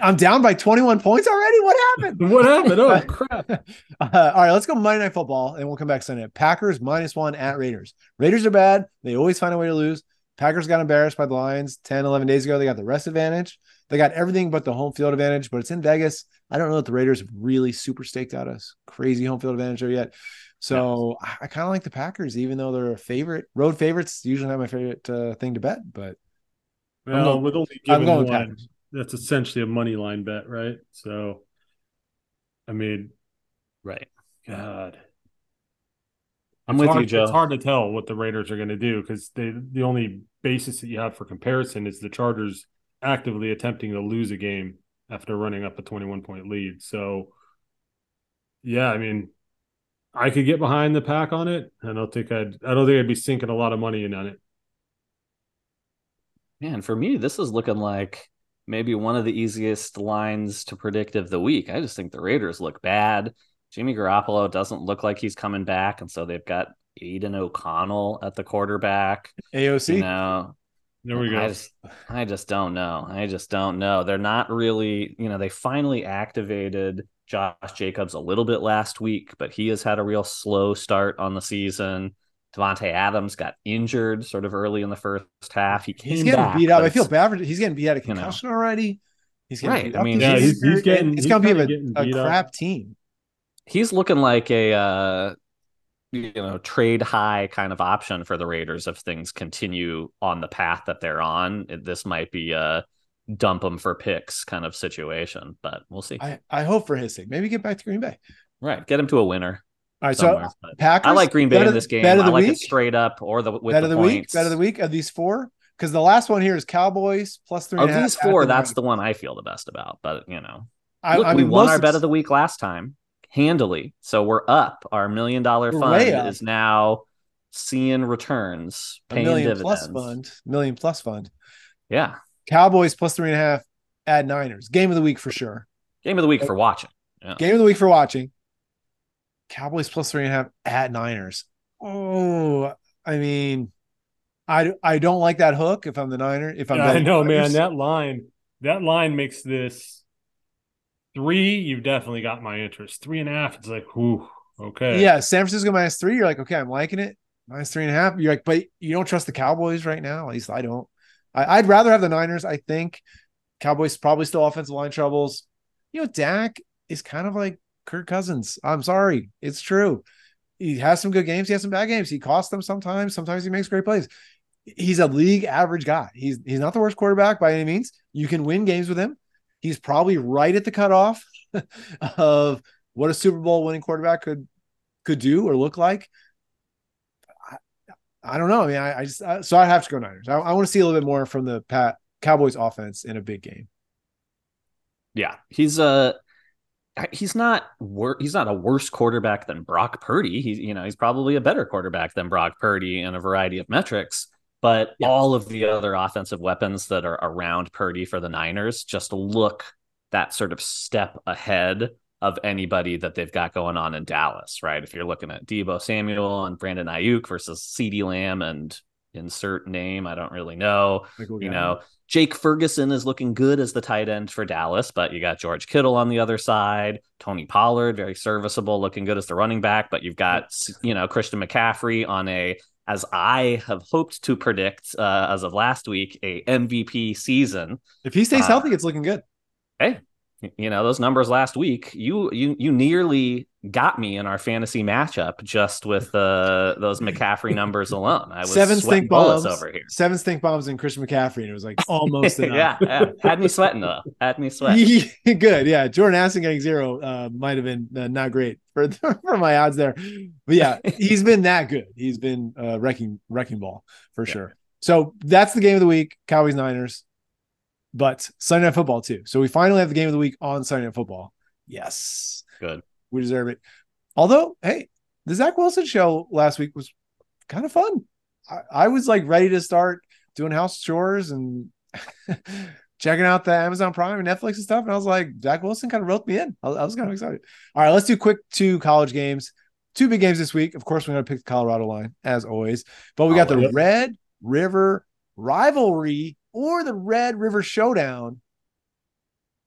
I'm, down by 21 points already. What happened? what happened? Oh crap! Uh, all right, let's go Monday Night Football, and we'll come back Sunday. Packers minus one at Raiders. Raiders are bad. They always find a way to lose. Packers got embarrassed by the Lions 10, 11 days ago. They got the rest advantage. They got everything but the home field advantage, but it's in Vegas. I don't know that the Raiders have really super staked out us. Crazy home field advantage there yet. So I, I kind of like the Packers, even though they're a favorite. Road favorites usually not my favorite uh, thing to bet, but Well, going- with only I'm going one, Packers. that's essentially a money line bet, right? So, I mean, right. God, I'm It's with hard- you, Joe. It's hard to tell what the Raiders are going to do because they the only basis that you have for comparison is the Chargers actively attempting to lose a game after running up a 21 point lead. So, yeah, I mean, I could get behind the pack on it. I don't think I'd. I don't think I'd be sinking a lot of money in on it. Man, for me, this is looking like maybe one of the easiest lines to predict of the week. I just think the Raiders look bad. Jimmy Garoppolo doesn't look like he's coming back, and so they've got Aidan O'Connell at the quarterback. AOC. You know, There we go. I just, I just don't know. I just don't know. They're not really, you know, they finally activated Josh Jacobs a little bit last week, but he has had a real slow start on the season. Davante Adams got injured sort of early in the first half. He came He's getting back, beat up. I feel bad for he's getting beat out of you know. concussion already. He's getting Right, beat I mean, this Yeah, he's- he's getting- it's he's gonna be a, a beat up. crap team. He's looking like a uh, you know trade high kind of option for the Raiders if things continue on the path that they're on. It- This might be a dump them for picks kind of situation, but we'll see. I, I hope for his sake. Maybe get back to Green Bay. right, get him to a winner. All right, so Packers. I like Green Bay in this game. I like week. it straight up or the with bet the of the week. Bet of the week of these four. Because the last one here is Cowboys plus three. Of a these four, that's the one I feel the best about. But you know, I, look, I we mean, won most our of- bet of the week last time handily, so we're up. Our million dollar fund is now seeing returns, a paying million dividends. plus fund. Million plus fund. Yeah, Cowboys plus three and a half at Niners. Game of the week for sure. game of the week for watching. Game of the week for watching. Cowboys plus three and a half at Niners. Oh, I mean, I I don't like that hook if I'm the Niner. If I'm Yeah, I betting know, man. That line, that line makes this three. You've definitely got my interest. Three and a half. It's like, whew, okay. Yeah, San Francisco minus three. You're like, okay, I'm liking it. Minus three and a half. You're like, but you don't trust the Cowboys right now. At least I don't. I, I'd rather have the Niners. I think Cowboys probably still offensive line troubles. You know, Dak is kind of like Kirk Cousins. I'm sorry, it's true. He has some good games. He has some bad games. He costs them sometimes. Sometimes he makes great plays. He's a league average guy. He's he's not the worst quarterback by any means. You can win games with him. He's probably right at the cutoff of what a Super Bowl winning quarterback could could do or look like. I, don't know. I mean, I, I just I, so I have to go Niners. I, I want to see a little bit more from the Pat Cowboys offense in a big game. Yeah, he's a he's not wor- he's not a worse quarterback than Brock Purdy. He's you know he's probably a better quarterback than Brock Purdy in a variety of metrics. But Yeah. all of the other offensive weapons that are around Purdy for the Niners just look that sort of step ahead of anybody that they've got going on in Dallas, right? If you're looking at Deebo Samuel and Brandon Aiyuk versus CeeDee Lamb and insert name. I don't really know. Michael You Gallup. know, Jake Ferguson is looking good as the tight end for Dallas, but you got George Kittle on the other side. Tony Pollard, very serviceable, looking good as the running back. But you've got, you know, Christian McCaffrey on a, as I have hoped to predict uh, as of last week, a MVP season. if he stays uh, healthy, it's looking good. Hey, you know those numbers last week. You you you nearly got me in our fantasy matchup just with uh, those McCaffrey numbers alone. I was Seven stink bombs over here. Seven stink bombs and Christian McCaffrey, and it was like almost enough. yeah, yeah, had me sweating though. Had me sweating. Good, yeah. Jordan Addison getting zero uh, might have been uh, not great for for my odds there, but yeah, he's been that good. He's been uh, wrecking wrecking ball for Yeah. sure. So that's the game of the week, Cowboys Niners, but Sunday Night Football too. So we finally have the game of the week on Sunday Night Football. Yes, Good. we deserve it. Although, hey, the Zach Wilson show last week was kind of fun. I, I was like ready to start doing house chores and checking out the Amazon Prime and Netflix and stuff. And I was like, Zach Wilson kind of roped me in. I, was- I was kind of excited. All right, let's do quick two college games. Two big games this week. Of course, we're going to pick the Colorado line as always. But we got oh, the Always. Red River rivalry or the Red River Showdown.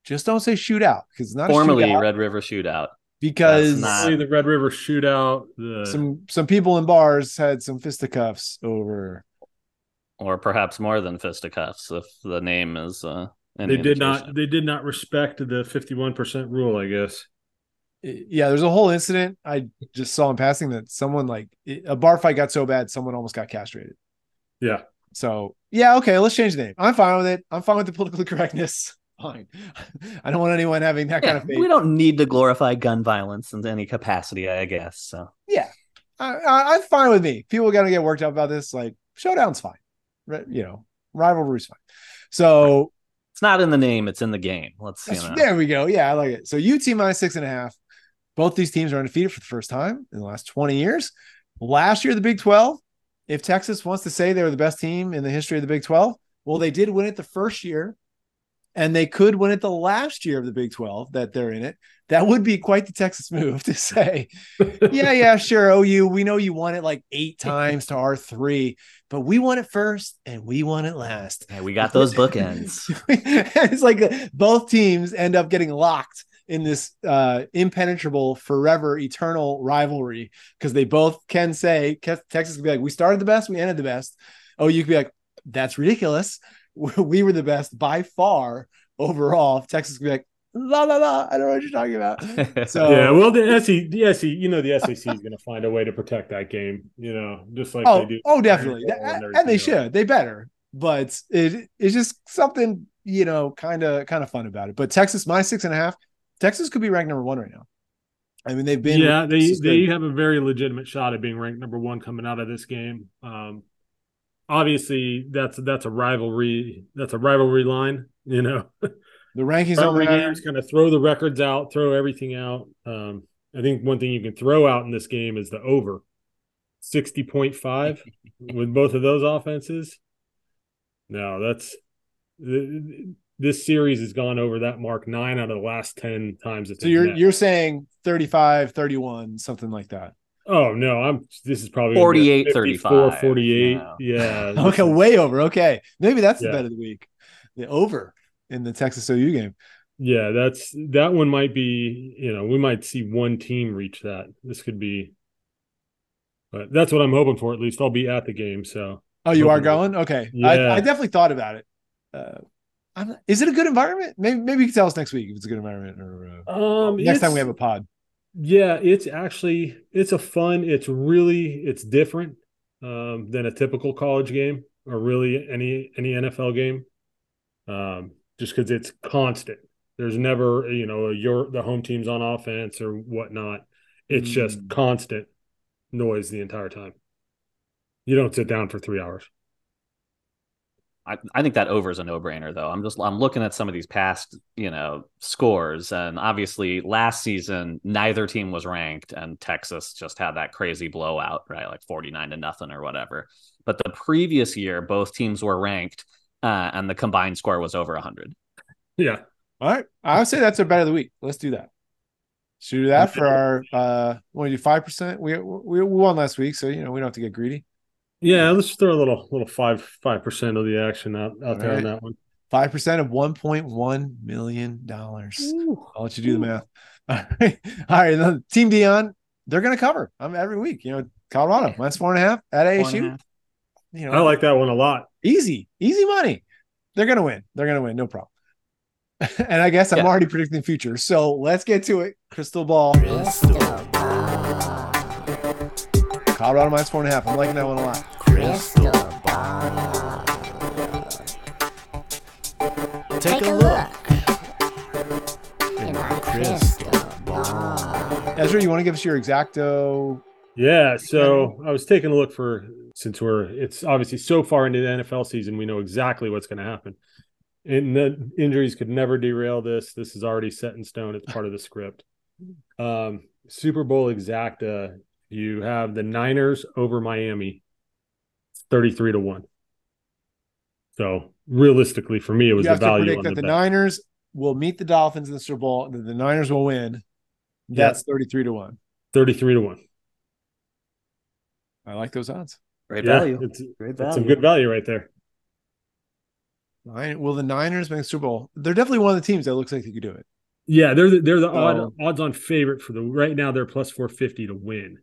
Just don't say shootout because it's not Formerly a Red River Shootout. because That's See the Red River Shootout. The some some people in bars had some fisticuffs over. or perhaps more than fisticuffs if the name is uh any they did not. They did not respect the fifty-one percent rule. I guess. Yeah, there's a whole incident I just saw in passing that someone like a bar fight got so bad someone almost got castrated. Yeah. So yeah, okay, let's change the name. I'm fine with it. I'm fine with the political correctness. Fine. I don't want anyone having that kind of faith. we don't need to glorify gun violence in any capacity, I guess. So I, I, I'm fine with me. People got to get worked up about this. Like showdown's fine. You know, rivalry's fine. So it's not in the name; it's in the game. Let's you know. There we go. Yeah, I like it. So UT minus six and a half. Both these teams are undefeated for the first time in the last 20 years. Last year, the Big 12, if Texas wants to say they were the best team in the history of the Big 12, well, they did win it the first year, and they could win it the last year of the Big 12 that they're in it. That would be quite the Texas move to say, yeah, yeah, sure. OU, we know you won it like eight times to our three, but we won it first and we won it last. Yeah, we got those bookends. it's like uh, both teams end up getting locked in this uh impenetrable forever eternal rivalry. Because they both can say texas could be like we started the best we ended the best. Oh you could be like that's ridiculous. We were the best by far overall. Texas could be like la la la i don't know what you're talking about. So yeah. Well, the SEC, the SEC, you know, the SEC is going to find a way to protect that game. You know, just like oh, they do. oh definitely. And and, everything they should. They better. But it it's just something you know kind of kind of fun about it. But texas minus six and a half texas could be ranked number one right now i mean they've been yeah, they they have a very legitimate shot at being ranked number one coming out of this game. Um, obviously, that's that's a rivalry. That's a rivalry line. You know, the rankings rivalry games kind of throw the records out, throw everything out. Um, I think one thing you can throw out in this game is the over sixty point five with both of those offenses. No, that's th- this series has gone over that mark nine out of the last ten times. It's so you're met. you're saying 35 31 something like that Oh no, I'm this is probably gonna be a 48, 54, 35, 48. yeah. Yeah. okay is- way over okay maybe that's the Yeah. bet of the week the over in the texas ou game Yeah, that's that one might be, you know, we might see one team reach that. This could be but that's what I'm hoping for at least. I'll be at the game, so oh you are Okay. going okay Yeah. I, I definitely thought about it uh I'm, is it a good environment maybe maybe you can tell us next week if it's a good environment or uh, um next time we have a pod Yeah, it's actually it's a fun, it's really it's different um than a typical college game or really any any NFL game. Um just because it's constant. There's never, you know, your the home team's on offense or whatnot. It's just Mm. constant noise the entire time. You don't sit down for three hours. I, I think that over is a no brainer though. I'm just I'm looking at some of these past you know scores, and obviously last season neither team was ranked, and Texas just had that crazy blowout, right, like 49 to nothing or whatever. But the previous year, both teams were ranked, uh, and the combined score was over 100. Yeah. All right. I would say that's our bet of the week. Let's do that. Should we do that for our uh want to do five percent? We, we we won last week, so you know we don't have to get greedy. Yeah, let's throw a little little five five percent of the action out, out there All on that one. Five percent of one point one million dollars. I'll let you do the math. All right, all right. then Team Deion, they're going to cover. I'm every week. You know, Colorado minus four and a half at Four and a ASU. half. You know, I like that one a lot. easy, easy money. They're going to win. They're going to win. No problem. and I guess I'm already predicting the future. So let's get to it. Crystal ball. Colorado minus four and a half. I'm liking that one a lot. Take a look. in my crystal ball. Ezra, you want to give us your exacto? Yeah, so I was taking a look for since we're it's obviously so far into the NFL season, we know exactly what's going to happen. And the injuries could never derail this. This is already set in stone. It's part of the script. Um, Super Bowl exacta. You have the Niners over Miami, thirty-three to one. So realistically, for me, it was You the have to value predict on that the, the bet. Niners will meet the Dolphins in the Super Bowl, and that the Niners will win. That's 33 to 1. thirty-three to one. I like those odds. Great Yeah, value. it's, Great that's some good value right there. Nine, will the Niners make the Super Bowl? They're definitely one of the teams that looks like they could do it. Yeah, they're the, they're the odd, odds on favorite for the right now. They're plus four fifty to win.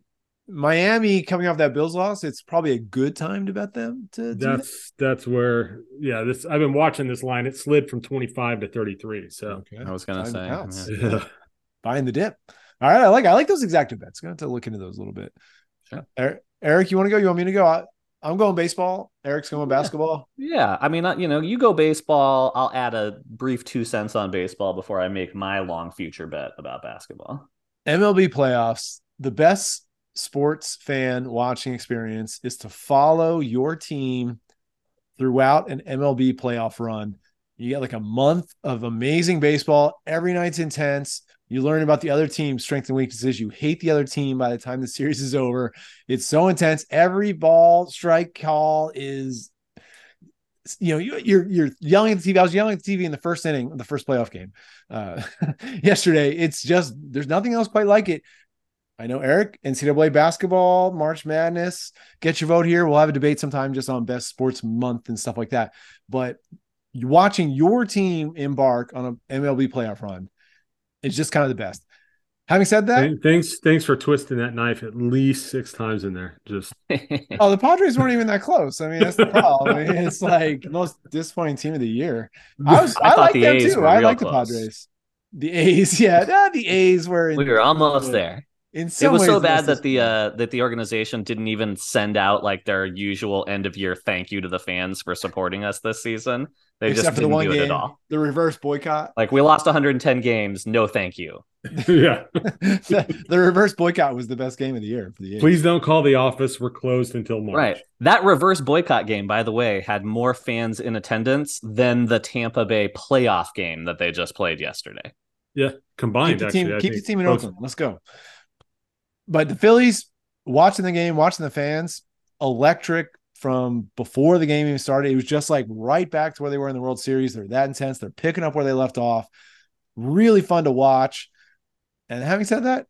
Miami coming off that Bills loss, it's probably a good time to bet them to do that. That's that's where yeah. This I've been watching this line. It slid from twenty five to thirty three. So Okay. I was gonna Time to say. yeah. yeah. Buying the dip. All right. I like I like those exacta bets. Gonna have to look into those a little bit. Sure. Eric, Eric, you want to go? You want me to go? I, I'm going baseball. Eric's going basketball. Yeah, I mean, uh, you know, you go baseball. I'll add a brief two cents on baseball before I make my long future bet about basketball. MLB playoffs, the best sports fan watching experience is to follow your team throughout an MLB playoff run. You get like a month of amazing baseball. Every night's intense. You learn about the other team's strengths and weaknesses. You hate the other team by the time the series is over. It's so intense. Every ball strike call is you know, you, you're you're yelling at the TV. I was yelling at the TV in the first inning, the first playoff game uh, yesterday. It's just there's nothing else quite like it. I know Eric, NCAA basketball, March Madness. Get your vote here. We'll have a debate sometime just on best sports month and stuff like that. But watching your team embark on an MLB playoff run is just kind of the best. Having said that, Thanks thanks for twisting that knife at least six times in there. Just oh, the Padres weren't even that close. I mean, that's the problem. I mean, it's like the most disappointing team of the year. I was, I I, like the them A's too. I like the. Padres. The A's, yeah, yeah, the A's were. In, we were almost there. In some It was so bad that's that the uh, that the organization didn't even send out like their usual end of year thank you to the fans for supporting us this season. They except just for the didn't one do it game, at all. the reverse boycott. Like we lost 110 games, no thank you. yeah. the, the reverse boycott was the best game of the year for the Please don't call the office. We're closed until March. Right. That reverse boycott game, by the way, had more fans in attendance than the Tampa Bay playoff game that they just played yesterday. Yeah. Combined. keep the actually, team, I keep the team in Oakland. Let's go. But the Phillies watching the game, watching the fans, electric from before the game even started. It was just like right back to where they were in the World Series. They're that intense. They're picking up where they left off. Really fun to watch. And having said that,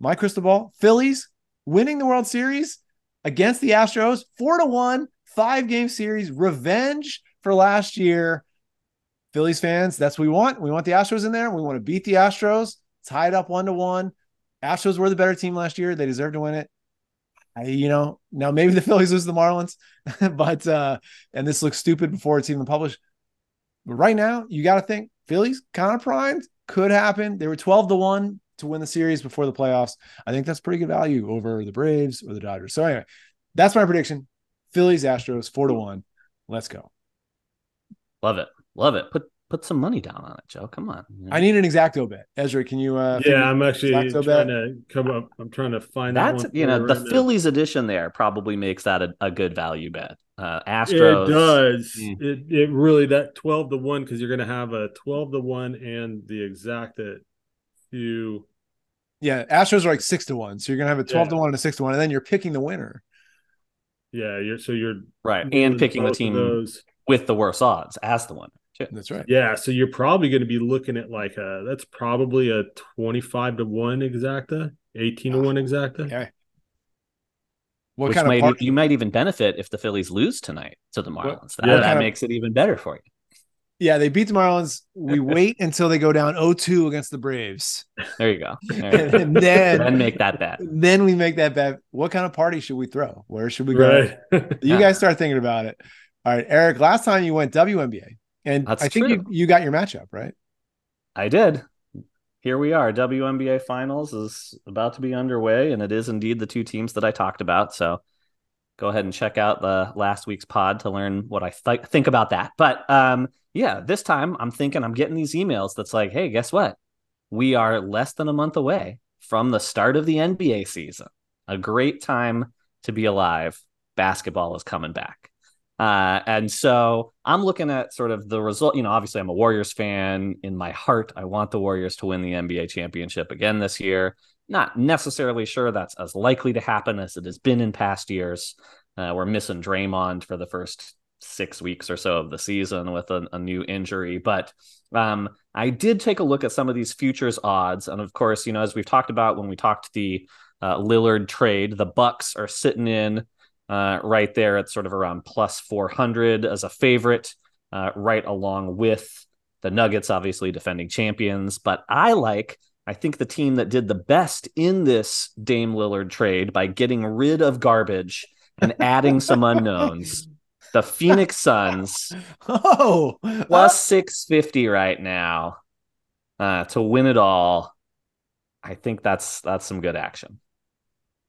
my crystal ball, Phillies winning the World Series against the Astros, four to one, five game series, revenge for last year. Phillies fans, that's what we want. We want the Astros in there. We want to beat the Astros, tie it up one to one. Astros were the better team last year. They deserve to win it. I, you know, now maybe the Phillies lose the Marlins, but uh, and this looks stupid before it's even published. But right now, you got to think Phillies kind of primed, could happen. They were 12 to 1 to win the series before the playoffs. I think that's pretty good value over the Braves or the Dodgers. So anyway, that's my prediction. Phillies, Astros, four to one. Let's go. Love it. Love it. Put put some money down on it, Joe. Come on. I need an exacto bet. Ezra, can you uh Yeah, I'm actually trying bet? to come up. I'm trying to find that That's one. you know the right now. Phillies edition there probably makes that a, a good value bet. Uh, It does. Mm. It it really that twelve to one because you're going to have a twelve to one and the exact that you. Yeah, Astros are like six to one. So you're gonna have a 12 to one and a six to one, and then you're picking the winner. Yeah, you're so you're right, and picking the team Those. with the worst odds as the winner. Too. That's right. Yeah, so you're probably going to be looking at like a that's probably a twenty five to one exacta, eighteen to one exacta. Okay. What which kind might of party? you might even benefit if the Phillies lose tonight to the Marlins. That, yeah. that Kind of- makes it even better for you. yeah, they beat the Marlins. We wait until they go down 0-2 against the Braves. There you go. There you and then and make that bet. then we make that bet. What kind of party should we throw? Where should we go? right. You Yeah. guys start thinking about it. All right, Eric. Last time you went WNBA, and That's I think you, you got your matchup right. I did. Here we are. WNBA Finals is about to be underway, and it is indeed the two teams that I talked about. So go ahead and check out the last week's pod to learn what I th- think about that. But um, yeah, this time I'm thinking I'm getting these emails that's like, hey, guess what? We are less than a month away from the start of the NBA season. A great time to be alive. Basketball is coming back. Uh, and so I'm looking at sort of the result. You know, obviously, I'm a Warriors fan. In my heart, I want the Warriors to win the NBA championship again this year. Not necessarily sure that's as likely to happen as it has been in past years. Uh, we're missing Draymond for the first six weeks or so of the season with a, a new injury. But um, I did take a look at some of these futures odds, and of course, you know, as we've talked about when we talked the uh, Lillard trade, the Bucks are sitting in uh, right there at sort of around plus 400 as a favorite, uh, right along with the Nuggets, obviously defending champions. But I like, I think the team that did the best in this Dame Lillard trade by getting rid of garbage and adding some unknowns. The Phoenix Suns Oh, plus 650 right now uh, to win it all. I think that's that's some good action.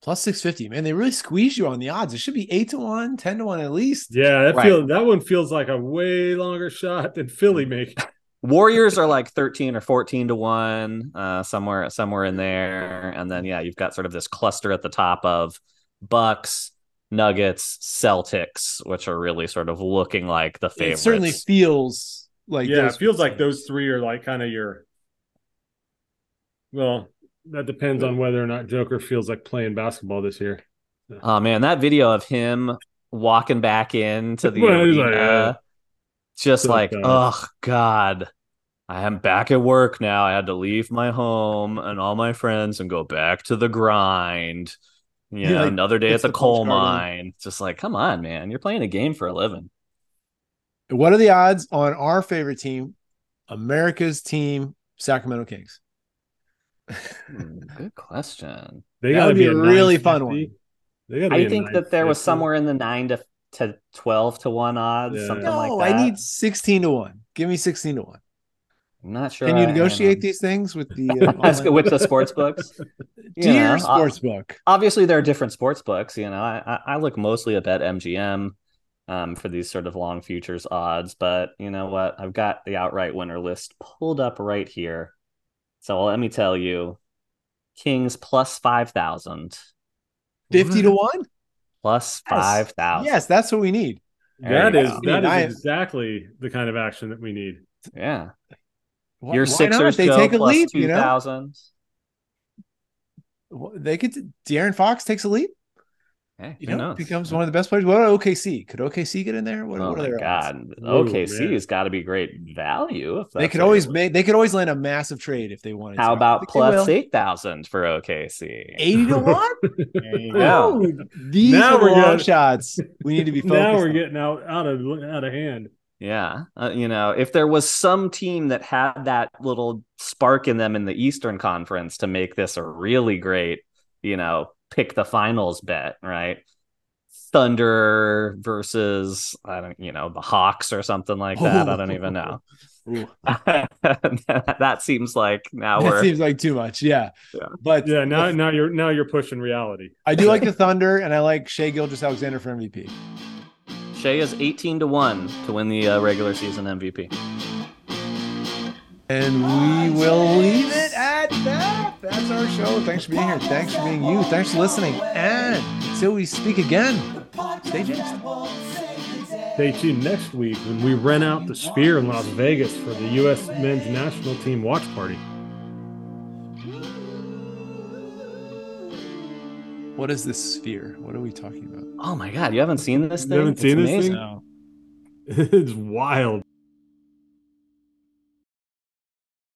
Plus six fifty. Man, they really squeeze you on the odds. It should be eight to one, 10 to one at least. Yeah, that Right. feel that one feels like a way longer shot than Philly making. Warriors are like 13 or 14 to 1, uh, somewhere somewhere in there. And then yeah, you've got sort of this cluster at the top of Bucks, Nuggets, Celtics, which are really sort of looking like the It favorites. certainly feels like yeah, those it feels like those three are like kind of your. Well, that depends on whether or not Joker feels like playing basketball this year. Oh man, that video of him walking back into the Well, he's arena, like, uh, just so like, bad. oh god, I am back at work now. I had to leave my home and all my friends and go back to the grind. Yeah, He, like, another day at the the coal mine. It's just like, come on, man, you're playing a game for a living. What are the odds on our favorite team, America's team, Sacramento Kings? Hmm, good question. They That got to would be be a a really fun one. They gotta be I a think that there was somewhere in the nine to to twelve to one odds, Yeah. something No, like that. I need 16 to 1. Give me 16 to 1. I'm not sure. Can you I am. negotiate these things with the uh, That's online- good with the sports books. Dear know, uh, Sportsbook? obviously there are different sports books you know i i, I look mostly at BetMGM um, for these sort of long futures odds but you know what i've got the outright winner list pulled up right here so let me tell you kings plus 5000 50 to 1? plus Yes. 5000 Yes, that's what we need. That There you is go. that is I- exactly the kind of action that we need. yeah Why- your why sixers They Joe, take a plus leap, you know? They could De'Aaron Fox takes a leap, hey, you know, knows? becomes one of the best players. What about OKC? Could OKC get in there? What, oh what are my their odds? god Oh, okc man. has got to be great value if They could always make they could always land a massive trade if they wanted How to. I about think they plus will. 8,000 for OKC? 80 to 1? Yeah. Oh, these Now are we're long getting- shots. We need to be focused. now we're on. getting out out of out of hand. Yeah. Uh, you know, if there was some team that had that little spark in them in the Eastern Conference to make this a really great, you know, pick the finals bet, right? Thunder versus, I don't, you know, the Hawks or something like that. I don't even know. That seems like now that we're seems like too much. Yeah. Yeah. But Yeah, now now you're now you're pushing reality. I do like the Thunder and I like Shai Gilgeous-Alexander for MVP. Shai is 18 to 1 to win the uh, regular season MVP. And we will leave it at that. That's our show. Thanks for being here. Thanks for being you. Thanks for listening. And until we speak again, stay tuned. Stay tuned next week when we rent out the Sphere in Las Vegas for the U.S. Men's National Team watch party. What is this sphere? What are we talking about? Oh my God, you haven't seen this thing? You thing? haven't It's seen this amazing. thing? No. it's wild.